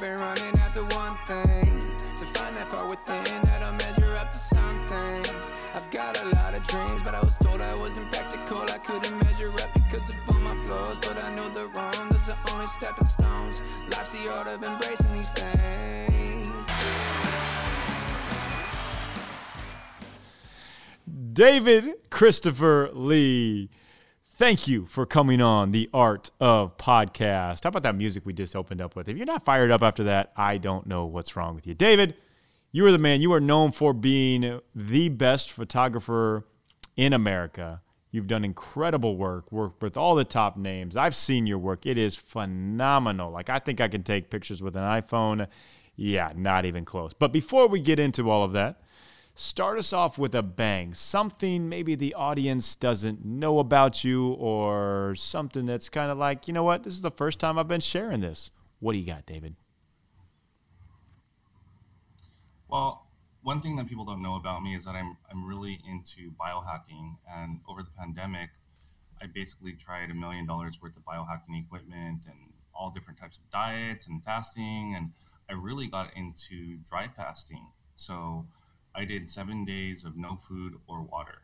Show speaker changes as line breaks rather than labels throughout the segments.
I've been running after one thing to find that part within that'll measure up to something. I've got a lot of dreams, but I was told I wasn't practical. I couldn't measure up because of all my flaws, but I know the wrong. Those are only stepping stones. Life's the art of embracing these things.
David Christopher Lee. Thank you for coming on the Art of Podcast. How about that music we just opened up with? If you're not fired up after that, I don't know what's wrong with you. David, you are the man. You are known for being the best photographer in America. You've done incredible work, worked with all the top names. I've seen your work. It is phenomenal. Like, I think I can take pictures with an iPhone. Yeah, not even close. But before we get into all of that, start us off with a bang. Something maybe the audience doesn't know about you, or something that's kind of like, you know what, this is the first time I've been sharing this. What do you got, David?
Well, one thing that people don't know about me is that I'm I'm really into biohacking, and over the pandemic, I basically tried a million dollars worth of biohacking equipment and all different types of diets and fasting, and I really got into dry fasting. So I did seven days of no food or water,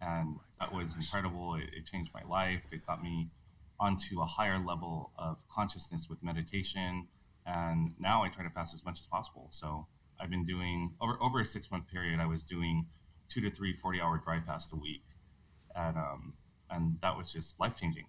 and that was incredible. It, it changed my life. It got me onto a higher level of consciousness with meditation, and now I try to fast as much as possible. So I've been doing over over a six month period. I was doing two to three 40 hour dry fast a week, and um, and that was just life changing.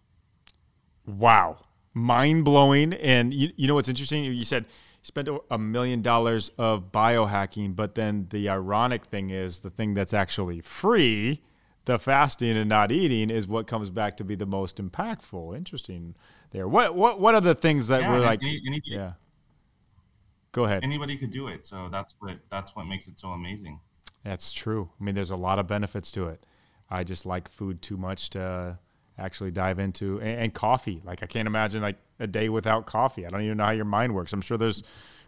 Wow, mind blowing. And you, you know what's interesting? You said spent a million dollars of biohacking, but then the ironic thing is the thing that's actually free, the fasting and not eating, is what comes back to be the most impactful. Interesting. There. What what what are the things that
Yeah,
were like?
any-
yeah. Go ahead.
Anybody could do it, so that's what that's what makes it so amazing.
That's true. I mean, there's a lot of benefits to it. I just like food too much to actually dive into, and, and coffee. Like I can't imagine like a day without coffee. I don't even know how your mind works. I'm sure there's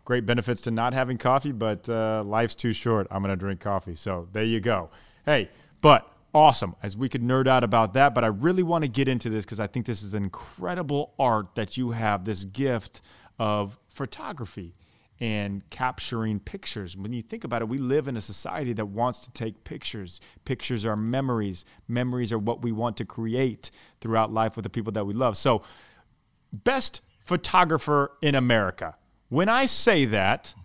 great benefits to not having coffee, but uh, life's too short. I'm gonna drink coffee. So there you go. Hey, but awesome. As we could nerd out about that, but I really want to get into this because I think this is an incredible art that you have. This gift of photography and capturing pictures. When you think about it, we live in a society that wants to take pictures. Pictures are memories. Memories are what we want to create throughout life with the people that we love. So, best photographer in America. When I say that,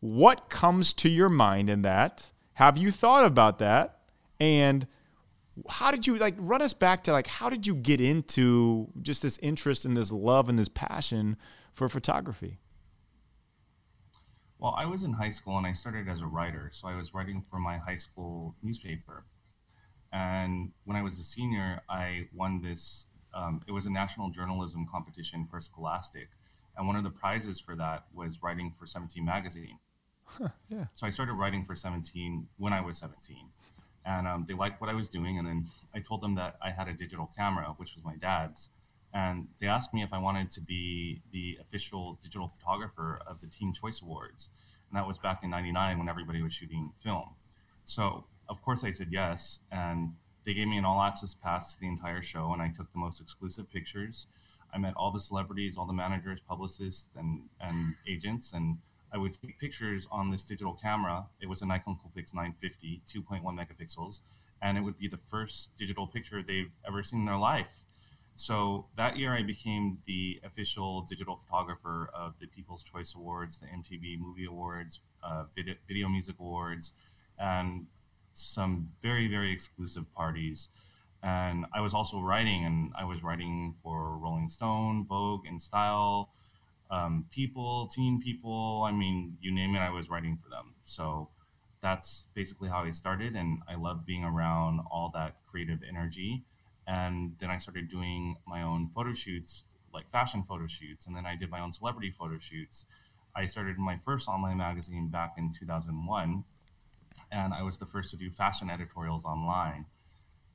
what comes to your mind in that? Have you thought about that? And how did you like run us back to like how did you get into just this interest and this love and this passion for photography?
Well, I was in high school and I started as a writer. So I was writing for my high school newspaper. And when I was a senior, I won this, um, it was a national journalism competition for Scholastic. And one of the prizes for that was writing for 17 magazine.
yeah.
So I started writing for 17 when I was 17. And um, they liked what I was doing. And then I told them that I had a digital camera, which was my dad's. And they asked me if I wanted to be the official digital photographer of the Teen Choice Awards. And that was back in 99 when everybody was shooting film. So, of course, I said yes. And they gave me an all access pass to the entire show. And I took the most exclusive pictures. I met all the celebrities, all the managers, publicists, and, and agents. And I would take pictures on this digital camera. It was a Nikon Coolpix 950, 2.1 megapixels, and it would be the first digital picture they've ever seen in their life. So that year, I became the official digital photographer of the People's Choice Awards, the MTV Movie Awards, uh, Video, Music Awards, and some very, very exclusive parties. And I was also writing, and I was writing for Rolling Stone, Vogue, and Style um, people, teen people. I mean, you name it, I was writing for them. So that's basically how I started. And I love being around all that creative energy. And then I started doing my own photo shoots, like fashion photo shoots. And then I did my own celebrity photo shoots. I started my first online magazine back in 2001. And I was the first to do fashion editorials online.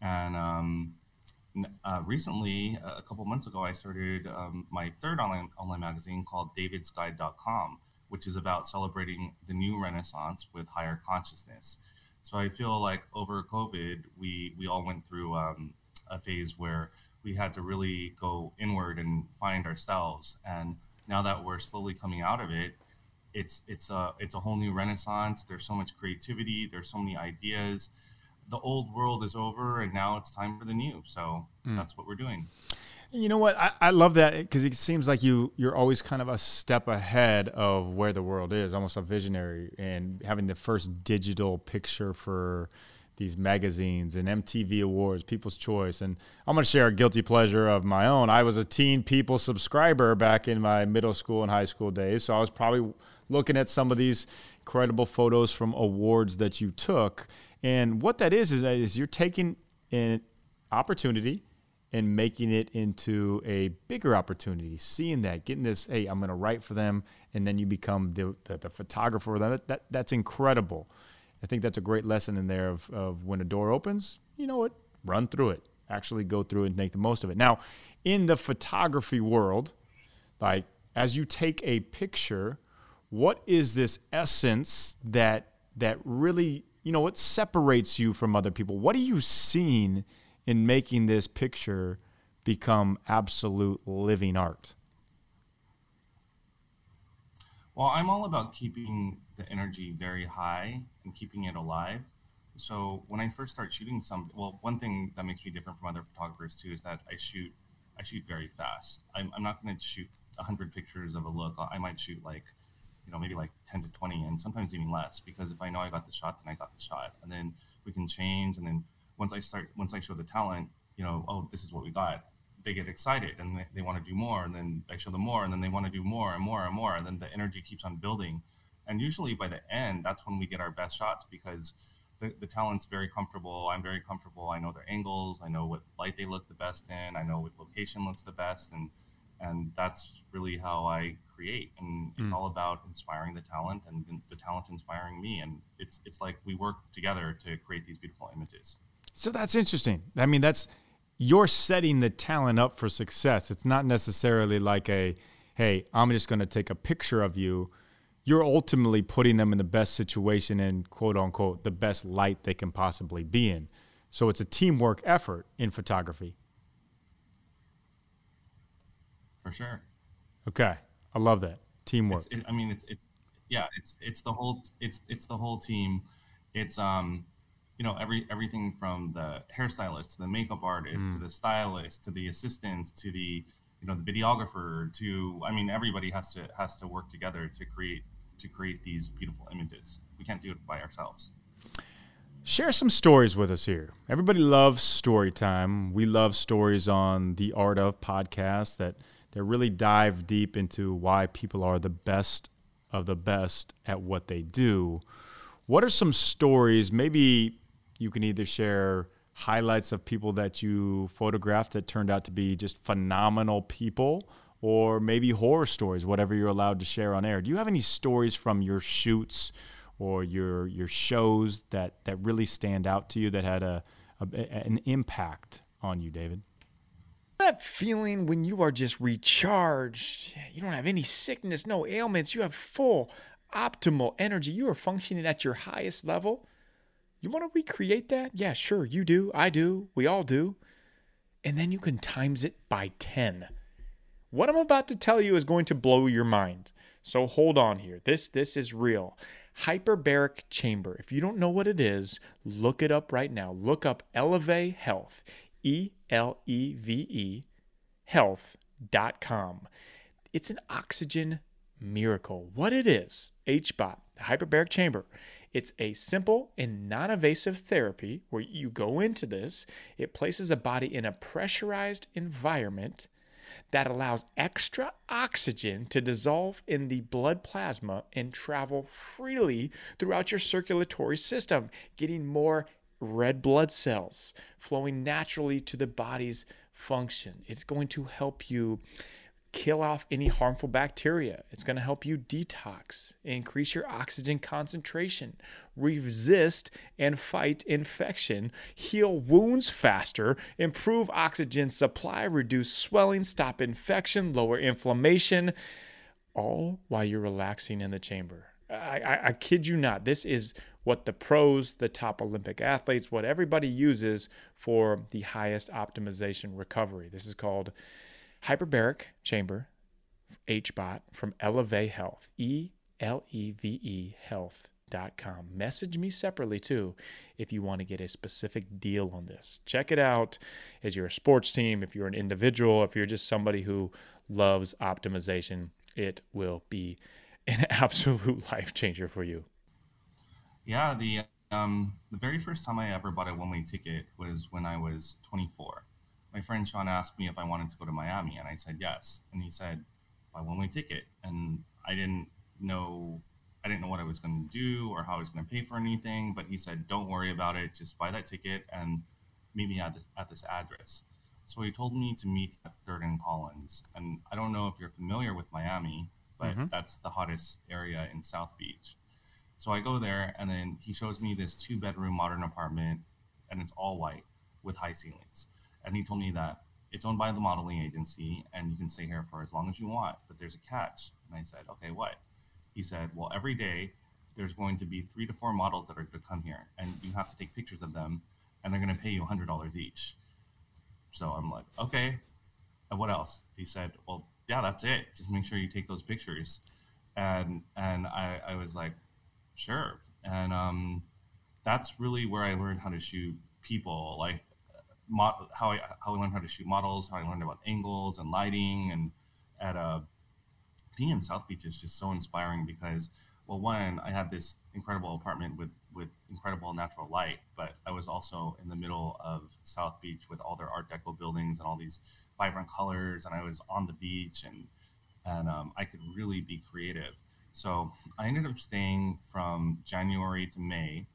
And um, uh, recently, a couple months ago, I started um, my third online online magazine called David'sGuide.com, which is about celebrating the new Renaissance with higher consciousness. So I feel like over COVID, we we all went through um, a phase where we had to really go inward and find ourselves. And now that we're slowly coming out of it, it's it's a it's a whole new renaissance. There's so much creativity. There's so many ideas. The old world is over, and now it's time for the new. So hmm. that's what we're doing.
You know what? I, I love that because it seems like you you're always kind of a step ahead of where the world is, almost a visionary, and having the first digital picture for these magazines and MTV Awards, People's Choice, and I'm going to share a guilty pleasure of my own. I was a Teen People subscriber back in my middle school and high school days, so I was probably looking at some of these incredible photos from awards that you took, and what that is is, is you're taking an opportunity and making it into a bigger opportunity. Seeing that, getting this, hey, I'm going to write for them, and then you become the, the, the photographer. That, that that's incredible. I think that's a great lesson in there of, of when a door opens, you know what, run through it, actually go through and make the most of it. Now, in the photography world, like as you take a picture, what is this essence that that really, you know, what separates you from other people? What are you seeing? in making this picture become absolute living art?
Well, I'm all about keeping the energy very high and keeping it alive. So when I first start shooting some, well, one thing that makes me different from other photographers too is that I shoot, I shoot very fast. I'm, I'm not going to shoot hundred pictures of a look. I might shoot like, you know, maybe like 10 to 20 and sometimes even less because if I know I got the shot, then I got the shot. And then we can change and then once I start, once I show the talent, you know, oh, this is what we got. They get excited and they, they want to do more, and then I show them more, and then they want to do more and more and more, and then the energy keeps on building. And usually by the end, that's when we get our best shots because the, the talent's very comfortable. I'm very comfortable. I know their angles. I know what light they look the best in. I know what location looks the best, and and that's really how I create. And it's mm. all about inspiring the talent and the talent inspiring me. And it's it's like we work together to create these beautiful images.
So that's interesting. I mean, that's you're setting the talent up for success. It's not necessarily like a, hey, I'm just going to take a picture of you. You're ultimately putting them in the best situation and quote unquote the best light they can possibly be in. So it's a teamwork effort in photography.
For sure.
Okay, I love that teamwork.
It, I mean, it's it's yeah, it's it's the whole it's it's the whole team. It's um you know every everything from the hairstylist to the makeup artist mm. to the stylist to the assistants to the you know the videographer to i mean everybody has to has to work together to create to create these beautiful images. We can't do it by ourselves.
Share some stories with us here. Everybody loves story time. We love stories on the art of podcast that that really dive deep into why people are the best of the best at what they do. What are some stories maybe you can either share highlights of people that you photographed that turned out to be just phenomenal people or maybe horror stories whatever you're allowed to share on air. Do you have any stories from your shoots or your your shows that that really stand out to you that had a, a an impact on you david?
That feeling when you are just recharged you don't have any sickness no ailments you have full optimal energy you are functioning at your highest level you want to recreate that? Yeah, sure, you do. I do. We all do. And then you can times it by 10. What I'm about to tell you is going to blow your mind. So hold on here. This this is real. Hyperbaric chamber. If you don't know what it is, look it up right now. Look up Eleve Health. E L E V E health.com. It's an oxygen miracle. What it is, HBOT, the hyperbaric chamber it's a simple and non invasive therapy where you go into this, it places a body in a pressurized environment that allows extra oxygen to dissolve in the blood plasma and travel freely throughout your circulatory system, getting more red blood cells flowing naturally to the body's function. It's going to help you kill off any harmful bacteria. It's going to help you detox, increase your oxygen concentration, resist and fight infection, heal wounds faster, improve oxygen supply, reduce swelling, stop infection, lower inflammation, all while you're relaxing in the chamber. I, I, I kid you not. This is what the pros, the top Olympic athletes, what everybody uses for the highest optimization recovery. This is called hyperbaric chamber HBOT from Eleve Health. E L E V E health.com. Message me separately too if you want to get a specific deal on this. Check it out as you're a sports team, if you're an individual, if you're just somebody who loves optimization, it will be an absolute life changer for you.
Yeah, the um, the very first time I ever bought a one way ticket was when I was 24. My friend Sean asked me if I wanted to go to Miami, and I said yes. And he said, "Buy one way ticket." And I didn't know I didn't know what I was going to do or how I was going to pay for anything. But he said, "Don't worry about it. Just buy that ticket and meet me at this at this address." So he told me to meet at Third and Collins. And I don't know if you're familiar with Miami, but
Mhm.
that's the hottest area in South Beach. So I go there, and then he shows me this two bedroom modern apartment, and it's all white with high ceilings. And he told me that it's owned by the modeling agency, and you can stay here for as long as you want, but there's a catch. And I said, okay, what? He said, well, every day there's going to be three to four models that are going to come here, and you have to take pictures of them, and they're going to pay you $100 each. So I'm like, okay. And what else? He said, well, yeah, that's it. Just make sure you take those pictures. And and I, I was like, sure. And um, that's really where I learned how to shoot people, like mo- how I how I learned how to shoot models, how I learned about angles and lighting, and at uh, being in South Beach is just so inspiring because well, one, I had this incredible apartment with with incredible natural light, but I was also in the middle of South Beach with all their Art Deco buildings and all these vibrant colors, and I was on the beach and and um, I could really be creative. So I ended up staying from January to May,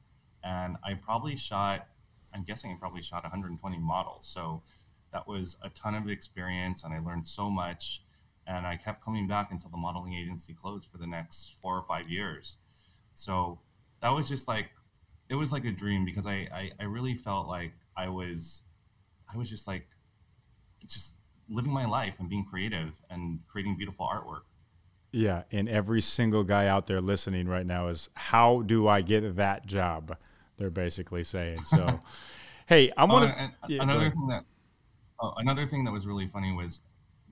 and I probably shot. I'm guessing I probably shot 120 models. So that was a ton of experience, and I learned so much. And I kept coming back until the modeling agency closed for the next four or five years. So that was just like it was like a dream because I, I, I really felt like I was I was just like just living my life and being creative and creating beautiful artwork.
Yeah, and every single guy out there listening right now is how do I get that job? They're basically saying. So, hey, I'm gonna
and
yeah,
another thing that oh, another thing that was really funny was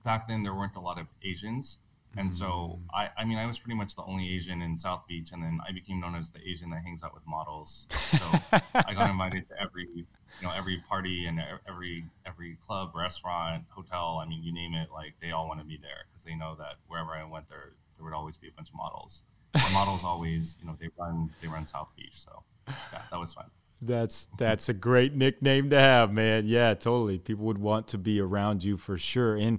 back then there weren't a lot of Asians, and so
Mm.
I I mean I was pretty much the only Asian in South Beach, and then I became known as the Asian that hangs out with models. So I got invited to every you know every party and every every club, restaurant, hotel. I mean you name it, like they all want to be there because they know that wherever I went there there would always be a bunch of models. The models always you know they run they run South Beach, so yeah that was fun.
That's that's a great nickname to have, man. Yeah, totally. People would want to be around you for sure. And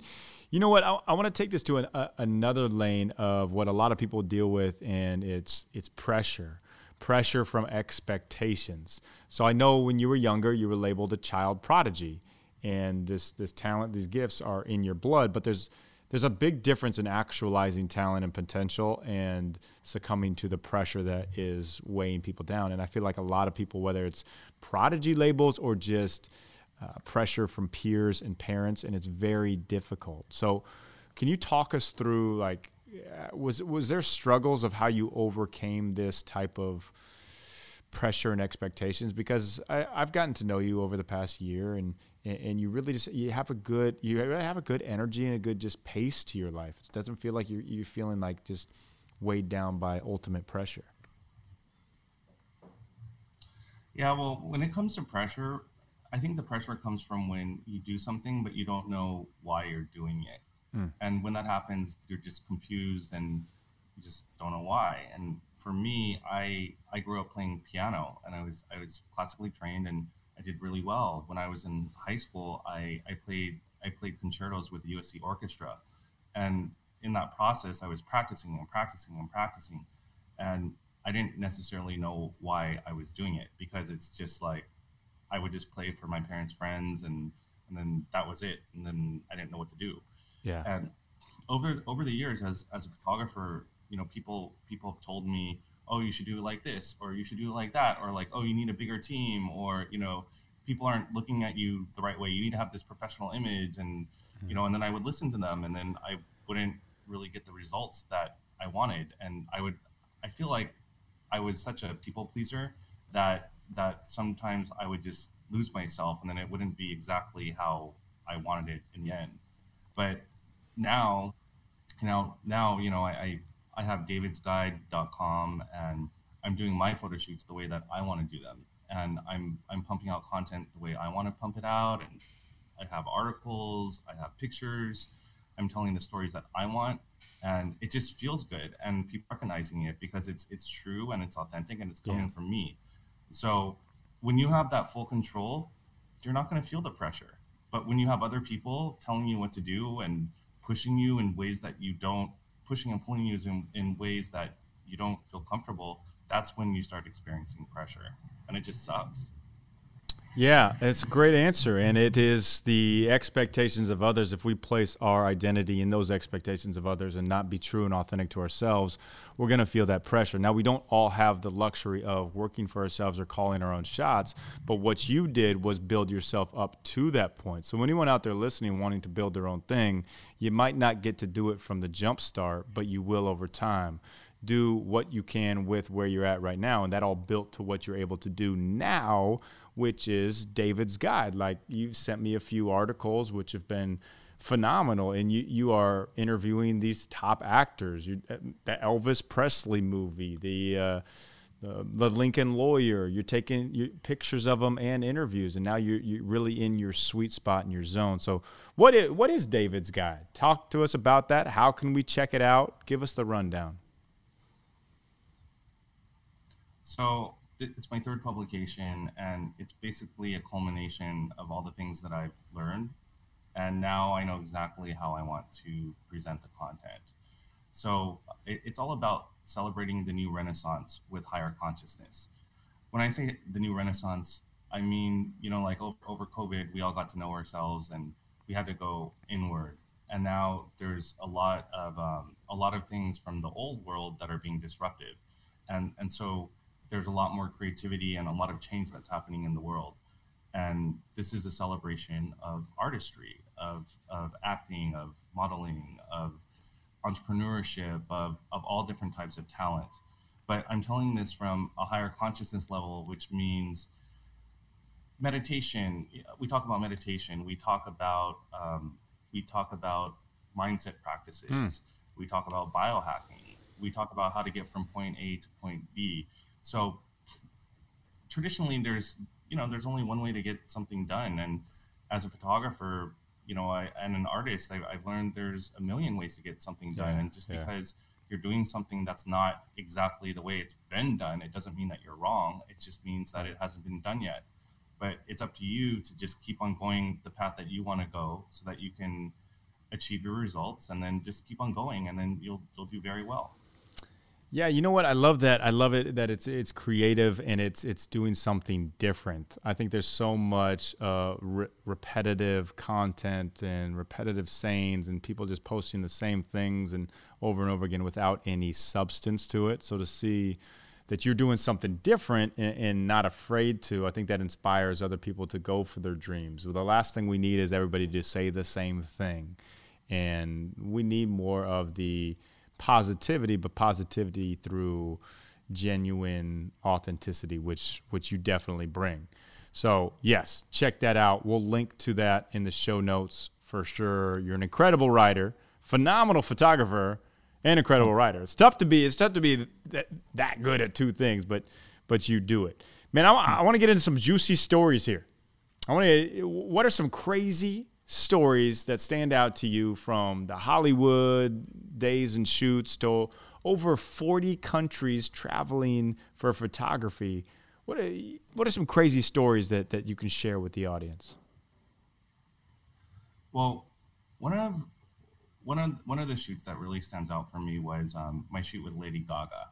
you know what? I, I want to take this to an, a, another lane of what a lot of people deal with, and it's it's pressure, pressure from expectations. So I know when you were younger, you were labeled a child prodigy, and this this talent, these gifts are in your blood. But there's there's a big difference in actualizing talent and potential and succumbing to the pressure that is weighing people down. And I feel like a lot of people, whether it's prodigy labels or just uh, pressure from peers and parents, and it's very difficult. So, can you talk us through like uh, was was there struggles of how you overcame this type of pressure and expectations because I, I've gotten to know you over the past year and and you really just you have a good you have a good energy and a good just pace to your life. It doesn't feel like you're you're feeling like just weighed down by ultimate pressure.
Yeah, well, when it comes to pressure, I think the pressure comes from when you do something but you don't know why you're doing it.
Mm.
And when that happens, you're just confused and you just don't know why. And for me, I I grew up playing piano and I was I was classically trained and I did really well. When I was in high school, I, I played I played concertos with the USC orchestra. And in that process, I was practicing and practicing and practicing. And I didn't necessarily know why I was doing it because it's just like I would just play for my parents' friends and and then that was it. And then I didn't know what to do.
Yeah.
And over over the years as as a photographer, you know, people people have told me, "Oh, you should do it like this or you should do it like that or like, "Oh, you need a bigger team or, you know, people aren't looking at you the right way. You need to have this professional image and you mm-hmm. know, and then I would listen to them and then I wouldn't really get the results that I wanted and I would I feel like I was such a people pleaser that that sometimes I would just lose myself and then it wouldn't be exactly how I wanted it in the end. But now, you know, now you know I, I I have davidsguide.com and I'm doing my photo shoots the way that I want to do them. And I'm I'm pumping out content the way I want to pump it out. And I have articles, I have pictures, I'm telling the stories that I want. And it just feels good and people recognizing it because it's it's true and it's authentic and it's coming yeah. from me. So when you have that full control, you're not going to feel the pressure. But when you have other people telling you what to do and pushing you in ways that you don't pushing and pulling you in, in ways that you don't feel comfortable, that's when you start experiencing pressure. And it just sucks.
Yeah, it's a great answer. And it is the expectations of others. If we place our identity in those expectations of others and not be true and authentic to ourselves, we're going to feel that pressure. Now, we don't all have the luxury of working for ourselves or calling our own shots, but what you did was build yourself up to that point. So, anyone out there listening wanting to build their own thing, you might not get to do it from the jump start, but you will over time do what you can with where you're at right now. And that all built to what you're able to do now which is David's Guide. Like you've sent me a few articles which have been phenomenal, and you you are interviewing these top actors. You, uh, the Elvis Presley movie, the uh, the Lincoln Lawyer. You're taking pictures of them and interviews, and now you're, you're really in your sweet spot in your zone. So, what is, what is David's Guide? Talk to us about that. How can we check it out? Give us the rundown.
So, it's my third publication, and it's basically a culmination of all the things that I've learned. And now I know exactly how I want to present the content. So it, it's all about celebrating the new renaissance with higher consciousness. When I say the new renaissance, I mean, you know, like over, over COVID, we all got to know ourselves and we had to go inward. And now there's a lot of um, a lot of things from the old world that are being disrupted, and and so there's a lot more creativity and a lot of change that's happening in the world. And this is a celebration of artistry, of, of acting, of modeling, of entrepreneurship, of, of all different types of talent. But I'm telling this from a higher consciousness level, which means meditation. We talk about meditation. We talk about um, we talk about mindset practices. Mm. We talk about biohacking. We talk about how to get from point A to point B. So traditionally, there's you know there's only one way to get something done, and as a photographer, you know, I, and an artist, I, have learned there's a million ways to get something done, yeah, and just yeah. because you're doing something that's not exactly the way it's been done, it doesn't mean that you're wrong. It just means that it hasn't been done yet. But it's up to you to just keep on going the path that you want to go, so that you can achieve your results, and then just keep on going, and then you'll you'll do very well.
Yeah, you know what? I love that. I love it that it's it's creative and it's it's doing something different. I think there's so much uh, re- repetitive content and repetitive sayings and people just posting the same things and over and over again without any substance to it. So to see that you're doing something different and, and not afraid to, I think that inspires other people to go for their dreams. Well, the last thing we need is everybody to say the same thing, and we need more of the positivity, but positivity through genuine authenticity, which which you definitely bring. So yes, check that out. We'll link to that in the show notes for sure. You're an incredible writer, phenomenal photographer, and incredible writer. It's tough to be. It's tough to be that, that good at two things, but but you do it, man. I, I want to get into some juicy stories here. I want to. What are some crazy stories that stand out to you from the Hollywood days and shoots to over 40 countries traveling for photography. What are, what are some crazy stories that, that you can share with the audience?
Well, one of one of one of the shoots that really stands out for me was um, my shoot with Lady Gaga.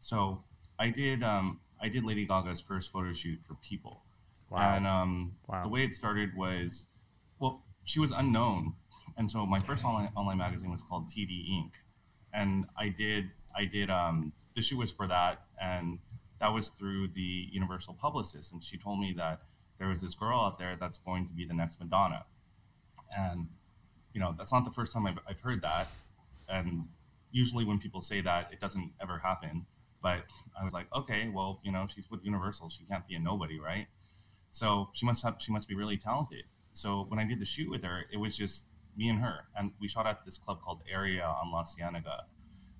So I did um, I did Lady Gaga's first photo shoot for People, wow. and um, wow. the way it started was well she was unknown, and so my first online online magazine was called TD Inc. and I did I did um, the shoot was for that, and that was through the Universal publicist, and she told me that there was this girl out there that's going to be the next Madonna, and you know that's not the first time I've, I've heard that, and usually when people say that it doesn't ever happen, but I was like, okay, well you know she's with Universal, she can't be a nobody, right? So she must have she must be really talented. So when I did the shoot with her, it was just me and her, and we shot at this club called Area on La Cienega,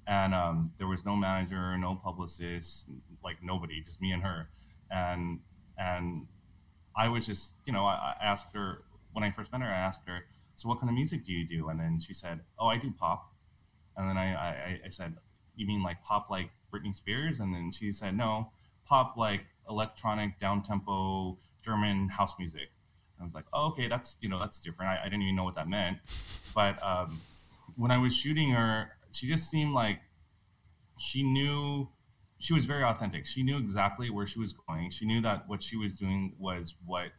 and um, there was no manager, no publicist, like nobody, just me and her, and and I was just, you know, I, I asked her when I first met her, I asked her, so what kind of music do you do? And then she said, oh, I do pop, and then I I, I said, you mean like pop like Britney Spears? And then she said, no, pop like electronic down tempo German house music. I was like, oh, okay, that's you know that's different. I, I didn't even know what that meant, but um, when I was shooting her, she just seemed like she knew she was very authentic. She knew exactly where she was going. She knew that what she was doing was what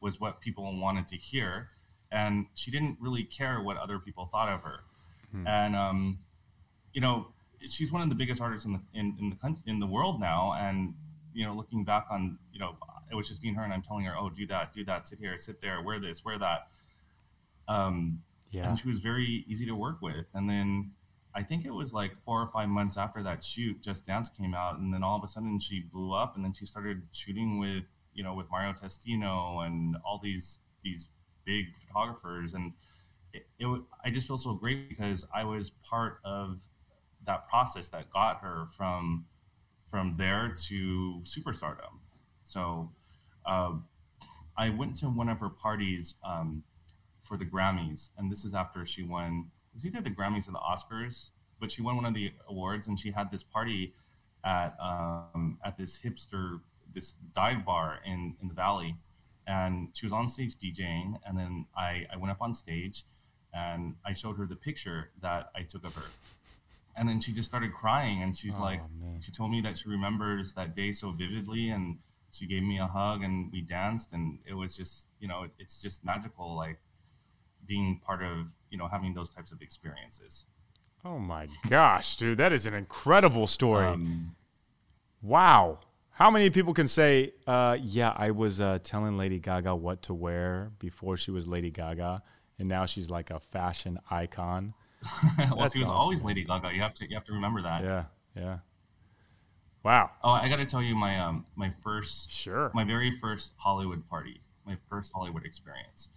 was what people wanted to hear, and she didn't really care what other people thought of her. Hmm. And um, you know, she's one of the biggest artists in the in, in the in the world now. And you know, looking back on you know, it was just me and her, and I'm telling her, oh, do that, do that, sit here, sit there, wear this, wear that. Um, yeah. And she was very easy to work with. And then I think it was like four or five months after that shoot, Just Dance came out, and then all of a sudden she blew up, and then she started shooting with you know with Mario Testino and all these these big photographers, and it, it I just feel so great because I was part of that process that got her from from there to superstardom. So uh, I went to one of her parties um, for the Grammys, and this is after she won it was either the Grammys or the Oscars, but she won one of the awards, and she had this party at um, at this hipster this dive bar in in the valley, and she was on stage DJing, and then I I went up on stage, and I showed her the picture that I took of her, and then she just started crying, and she's oh, like, man. she told me that she remembers that day so vividly, and she gave me a hug, and we danced, and it was just you know it, it's just magical, like being part of you know having those types of experiences.
Oh my gosh, dude, that is an incredible story. Um, wow. How many people can say, uh, yeah, I was uh, telling Lady Gaga what to wear before she was Lady Gaga, and now she's like a fashion icon?
well, she was awesome. always Lady Gaga. You have to you have to remember that.
Yeah, yeah. Wow.
Oh, I got to tell you my um my first
sure
my very first Hollywood party, my first Hollywood experience.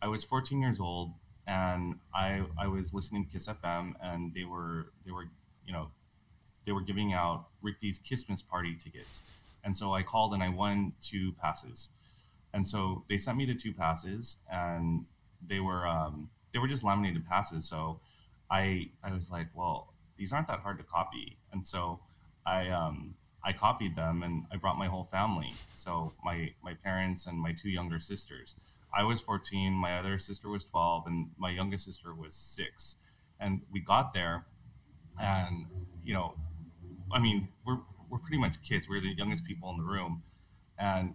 I was 14 years old and I I was listening to KIIS FM and they were they were you know they were giving out Rick Dees' Christmas party tickets. And so I called and I won two passes. And so they sent me the two passes and they were um, they were just laminated passes. So I I was like, well, these aren't that hard to copy. And so I um, I copied them and I brought my whole family. So my my parents and my two younger sisters. I was 14, my other sister was 12, and my youngest sister was six. And we got there, and you know, I mean, we're we're pretty much kids. We're the youngest people in the room, and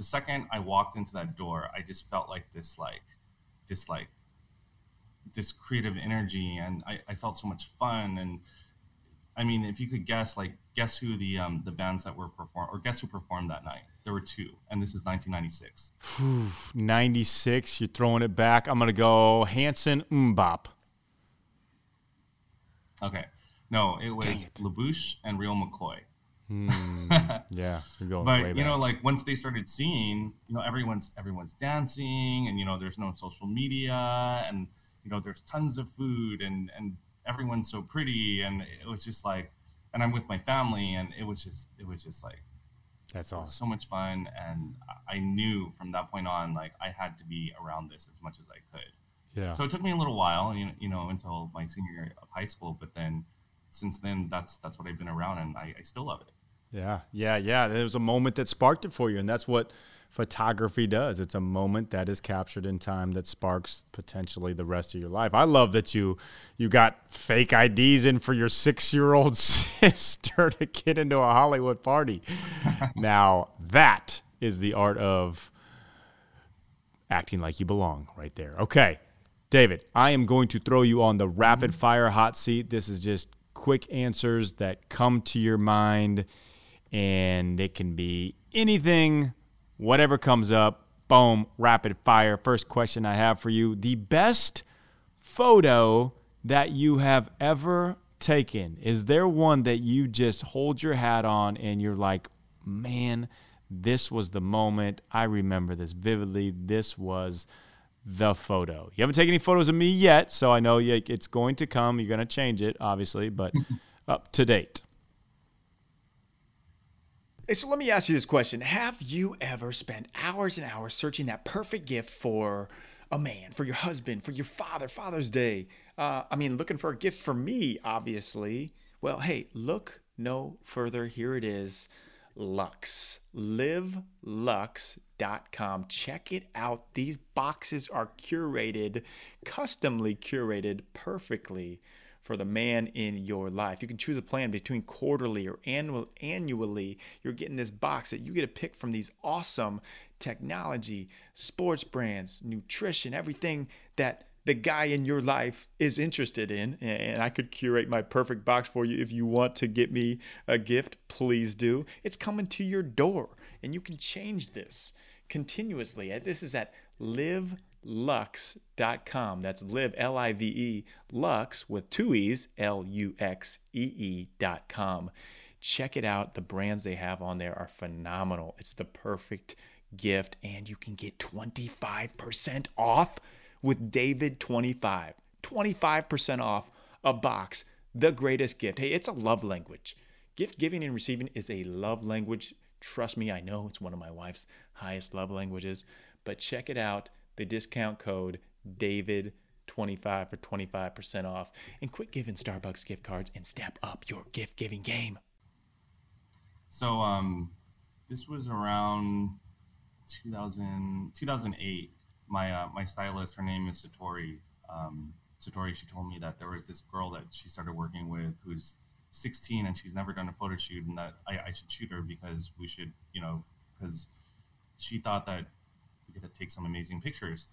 the second I walked into that door, I just felt like this, like this, like this creative energy, and I, I felt so much fun. And I mean, if you could guess, like, guess who the um, the bands that were perform or guess who performed that night? There were two, and this is 1996.
96. You're throwing it back. I'm gonna go Hanson MMMBop.
Okay, no, it was it. LaBouche and Real McCoy.
Mm, yeah,
but you know, like once they started seeing, you know, everyone's everyone's dancing, and you know, there's no social media, and you know, there's tons of food, and and everyone's so pretty, and it was just like, and I'm with my family, and it was just it was just like
that's awesome.
so much fun, and I knew from that point on, like I had to be around this as much as I could.
Yeah.
So it took me a little while, you know, you know, until my senior year of high school, but then since then, that's that's what I've been around, and I, I still love it.
Yeah, yeah, yeah. There was a moment that sparked it for you, and that's what photography does. It's a moment that is captured in time that sparks potentially the rest of your life. I love that you you got fake IDs in for your six year old sister to get into a Hollywood party. now that is the art of acting like you belong right there. Okay. David, I am going to throw you on the rapid fire hot seat. This is just quick answers that come to your mind, and it can be anything whatever comes up, boom, rapid fire. First question I have for you the best photo that you have ever taken? Is there one that you just hold your hat on and you're like, man, this was the moment. I remember this vividly. This was the photo. You haven't taken any photos of me yet, so I know it's going to come. You're going to change it, obviously, but
up to date.
Hey, so let me ask you this question. Have you ever spent hours and hours searching that perfect gift for a man, for your husband, for your father, Father's Day? Uh, I mean, looking for a gift for me, obviously. Well, hey, look no further. Here it is Luxe. LiveLuxe.com. Check it out. These boxes are curated, customly curated perfectly for the man in your life. You can choose a plan between quarterly or annual, annually. You're getting this box that you get to pick from these awesome technology, sports brands, nutrition, everything that the guy in your life is interested in. And I could curate my perfect box for you. If you want to get me a gift, please do. It's coming to your door, and you can change this continuously. This is at live lux.com. That's live, L I V E, lux with two E's, L U X E E.com. Check it out. The brands they have on there are phenomenal. It's the perfect gift, and you can get 25% off with David25. 25% off a box. The greatest gift. Hey, it's a love language. Gift giving and receiving is a love language. Trust me, I know it's one of my wife's highest love languages, but check it out the discount code DAVID25 for 25% off. And quit giving Starbucks gift cards and step up your gift giving game.
So, um, this was around 2000, 2008. My, uh, my stylist, her name is Satori. Um, Satori, she told me that there was this girl that she started working with who's 16 and she's never done a photo shoot and that I, I should shoot her because we should, you know, because she thought that to take some amazing pictures.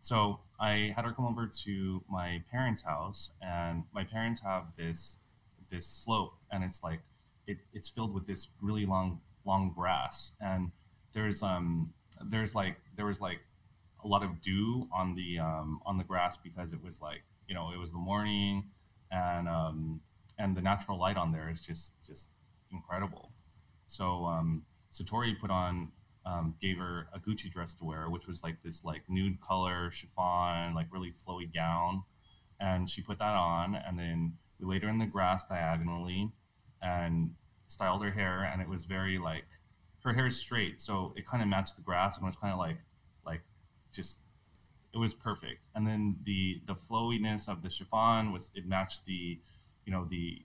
So I had her come over to my parents' house, and my parents have this this slope, and it's like it, it's filled with this really long long grass, and there's um there's like there was like a lot of dew on the um, on the grass because it was like you know it was the morning, and um, and the natural light on there is just just incredible. So um, Satori put on um, gave her a Gucci dress to wear, which was like this like nude color chiffon, like really flowy gown, and she put that on, and then we laid her in the grass diagonally, and styled her hair, and it was very like her hair is straight, so it kind of matched the grass, and was kind of like like just it was perfect. And then the the flowiness of the chiffon was it matched the you know the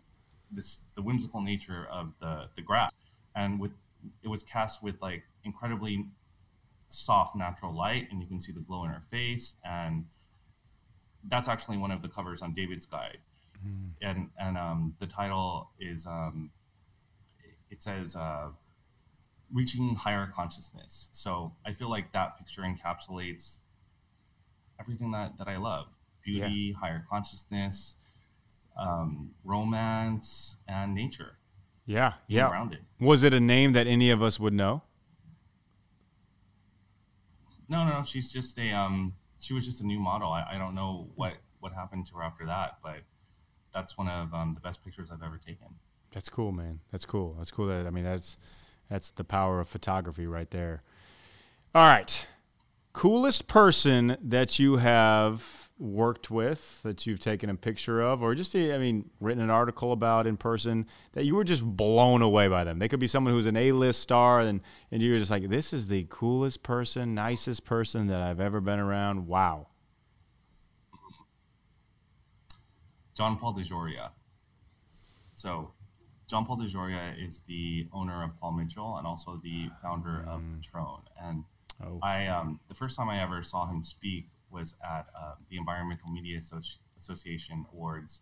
this the whimsical nature of the the grass, and with it was cast with like incredibly soft natural light and you can see the glow in her face and that's actually one of the covers on david's guide mm. and and um, the title is um, it says uh, reaching higher consciousness so i feel like that picture encapsulates everything that that i love beauty yeah. higher consciousness um, romance and nature
yeah, yeah. Rounded. Was it a name that any of us would know?
No, no, no. she's just a um, she was just a new model. I, I don't know what what happened to her after that, but that's one of um, the best pictures I've ever taken.
That's cool, man. That's cool. That's cool. That I mean, that's that's the power of photography right there. All right, coolest person that you have worked with that you've taken a picture of or just i mean written an article about in person that you were just blown away by them? They could be someone who's an a-list star and, and you're just like this is the coolest person nicest person that i've ever been around. Wow.
John paul dejoria. So john paul dejoria is the owner of paul mitchell and also the founder of mm. patron and oh. i um, the first time i ever saw him speak was at uh, the Environmental Media Associ- Association Awards,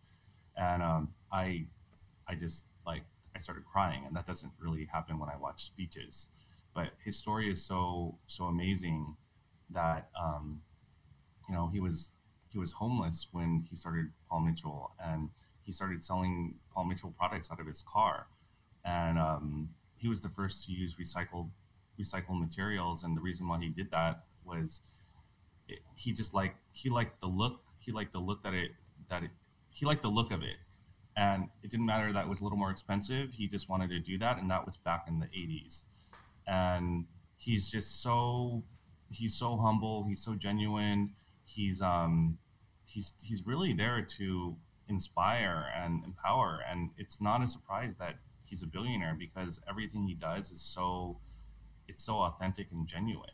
and um, I, I just like I started crying, and that doesn't really happen when I watch speeches. But his story is so so amazing that um, you know he was he was homeless when he started Paul Mitchell, and he started selling Paul Mitchell products out of his car, and um, he was the first to use recycled recycled materials. And the reason why he did that was he just like he liked the look he liked the look that it that it he liked the look of it and it didn't matter that it was a little more expensive he just wanted to do that and that was back in the 80s and he's just so he's so humble he's so genuine he's um he's he's really there to inspire and empower. And it's not a surprise that he's a billionaire because everything he does is so it's so authentic and genuine.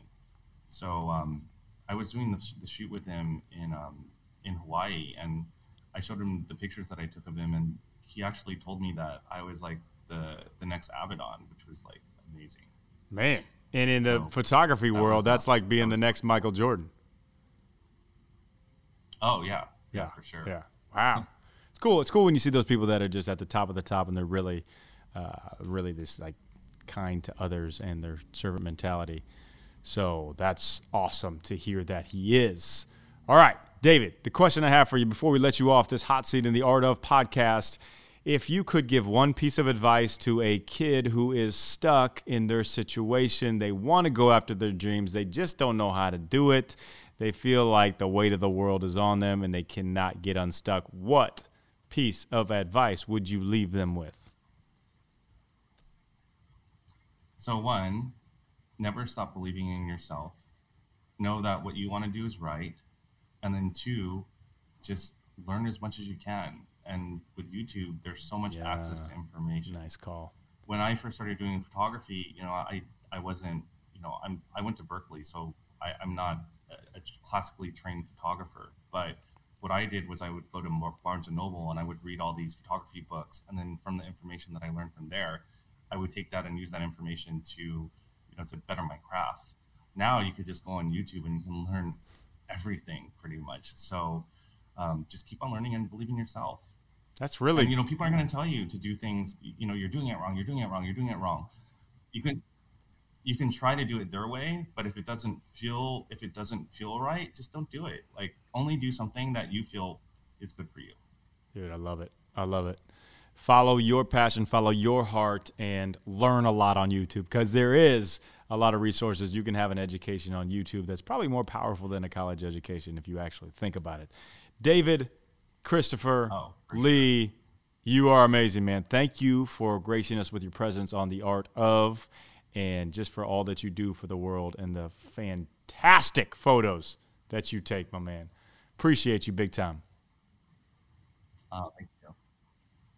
So um, I was doing the, the, shoot with him in um, in Hawaii, and I showed him the pictures that I took of him, and he actually told me that I was like the the next Avedon, which was like amazing.
Man, and in so, the photography that world, that's like being the next Michael Jordan.
Oh yeah, yeah, yeah for sure.
Yeah, wow. it's cool. It's cool when you see those people that are just at the top of the top, and they're really, uh, really this like kind to others and their servant mentality. So that's awesome to hear that he is. All right, David, the question I have for you before we let you off this hot seat in the Art of podcast if you could give one piece of advice to a kid who is stuck in their situation, they want to go after their dreams, they just don't know how to do it. They feel like the weight of the world is on them and they cannot get unstuck. What piece of advice would you leave them with?
So, one, never stop believing in yourself. Know that what you want to do is right. And then, two, just learn as much as you can. And with YouTube, there's so much yeah. access to information.
Nice call.
When I first started doing photography, you know, I, I wasn't, you know, I'm, I went to Berkeley, so I, I'm not a, a classically trained photographer. But what I did was I would go to Barnes and Noble and I would read all these photography books, and then from the information that I learned from there, I would take that and use that information to, you know, to better my craft. Now you could just go on YouTube and you can learn everything pretty much. So um, just keep on learning and believe in yourself.
That's really,
and, you know, people are going to tell you to do things. You know, you're doing it wrong. You're doing it wrong. You're doing it wrong. You can, you can try to do it their way, but if it doesn't feel, if it doesn't feel right, just don't do it. Like only do something that you feel is good for you.
Dude, I love it. I love it follow your passion, follow your heart, and learn a lot on YouTube because there is a lot of resources. You can have an education on YouTube that's probably more powerful than a college education if you actually think about it. David, Christopher, oh, Lee, sure. you are amazing, man. Thank you for gracing us with your presence on the art of and just for all that you do for the world and the fantastic photos that you take, my man. Appreciate you big time.
Uh,